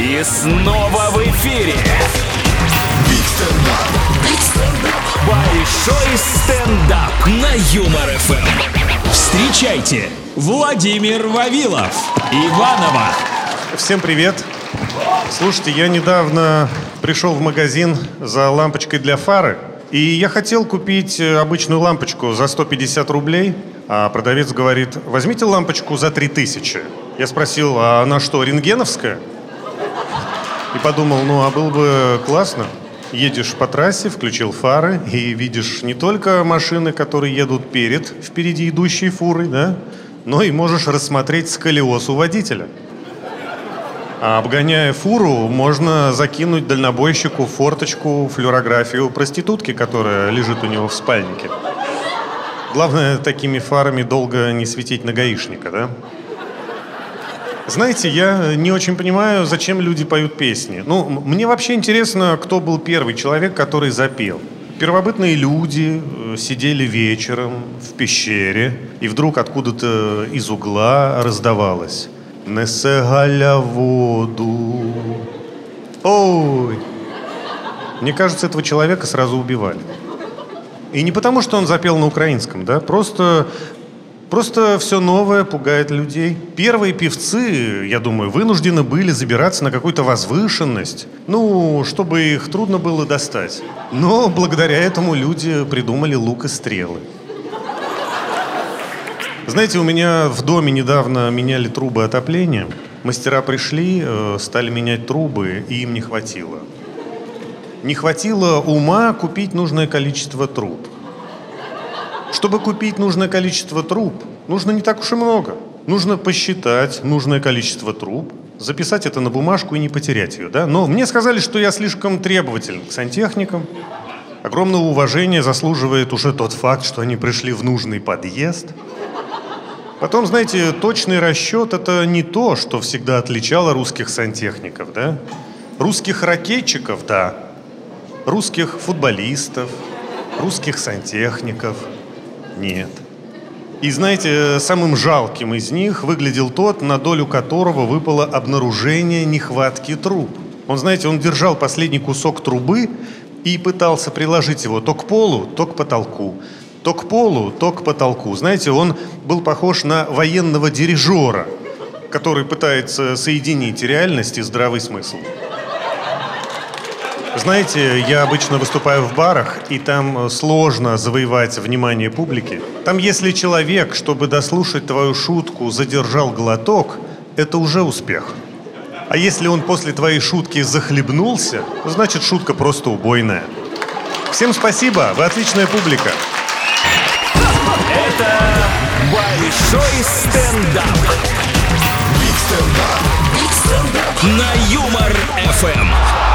И снова в эфире. Большой стендап на Юмор ФМ. Встречайте, Владимир Вавилов, Иванова. Всем привет. Слушайте, я недавно пришел в магазин за лампочкой для фары, и я хотел купить э, обычную лампочку за 150 рублей, а продавец говорит, возьмите лампочку за 3000. Я спросил, а она что, рентгеновская? И подумал, ну а было бы классно. Едешь по трассе, включил фары и видишь не только машины, которые едут перед впереди идущей фурой, да, но и можешь рассмотреть сколиоз у водителя. А обгоняя фуру, можно закинуть дальнобойщику форточку флюорографию проститутки, которая лежит у него в спальнике. Главное, такими фарами долго не светить на гаишника, да? Знаете, я не очень понимаю, зачем люди поют песни. Ну, мне вообще интересно, кто был первый человек, который запел. Первобытные люди э, сидели вечером в пещере, и вдруг откуда-то из угла раздавалось «Несе Галя воду». Ой! Мне кажется, этого человека сразу убивали. И не потому, что он запел на украинском, да, просто Просто все новое пугает людей. Первые певцы, я думаю, вынуждены были забираться на какую-то возвышенность, ну, чтобы их трудно было достать. Но благодаря этому люди придумали лук и стрелы. Знаете, у меня в доме недавно меняли трубы отопления. Мастера пришли, э, стали менять трубы, и им не хватило. Не хватило ума купить нужное количество труб. Чтобы купить нужное количество труб, нужно не так уж и много. Нужно посчитать нужное количество труб, записать это на бумажку и не потерять ее, да? Но мне сказали, что я слишком требователен к сантехникам. Огромного уважения заслуживает уже тот факт, что они пришли в нужный подъезд. Потом, знаете, точный расчет – это не то, что всегда отличало русских сантехников, да? Русских ракетчиков – да. Русских футболистов, русских сантехников – нет. И знаете, самым жалким из них выглядел тот, на долю которого выпало обнаружение нехватки труб. Он, знаете, он держал последний кусок трубы и пытался приложить его то к полу, то к потолку. То к полу, то к потолку. Знаете, он был похож на военного дирижера, который пытается соединить реальность и здравый смысл. Знаете, я обычно выступаю в барах, и там сложно завоевать внимание публики. Там, если человек, чтобы дослушать твою шутку, задержал глоток, это уже успех. А если он после твоей шутки захлебнулся, значит шутка просто убойная. Всем спасибо, вы отличная публика. Это большой стендап. На Юмор ФМ.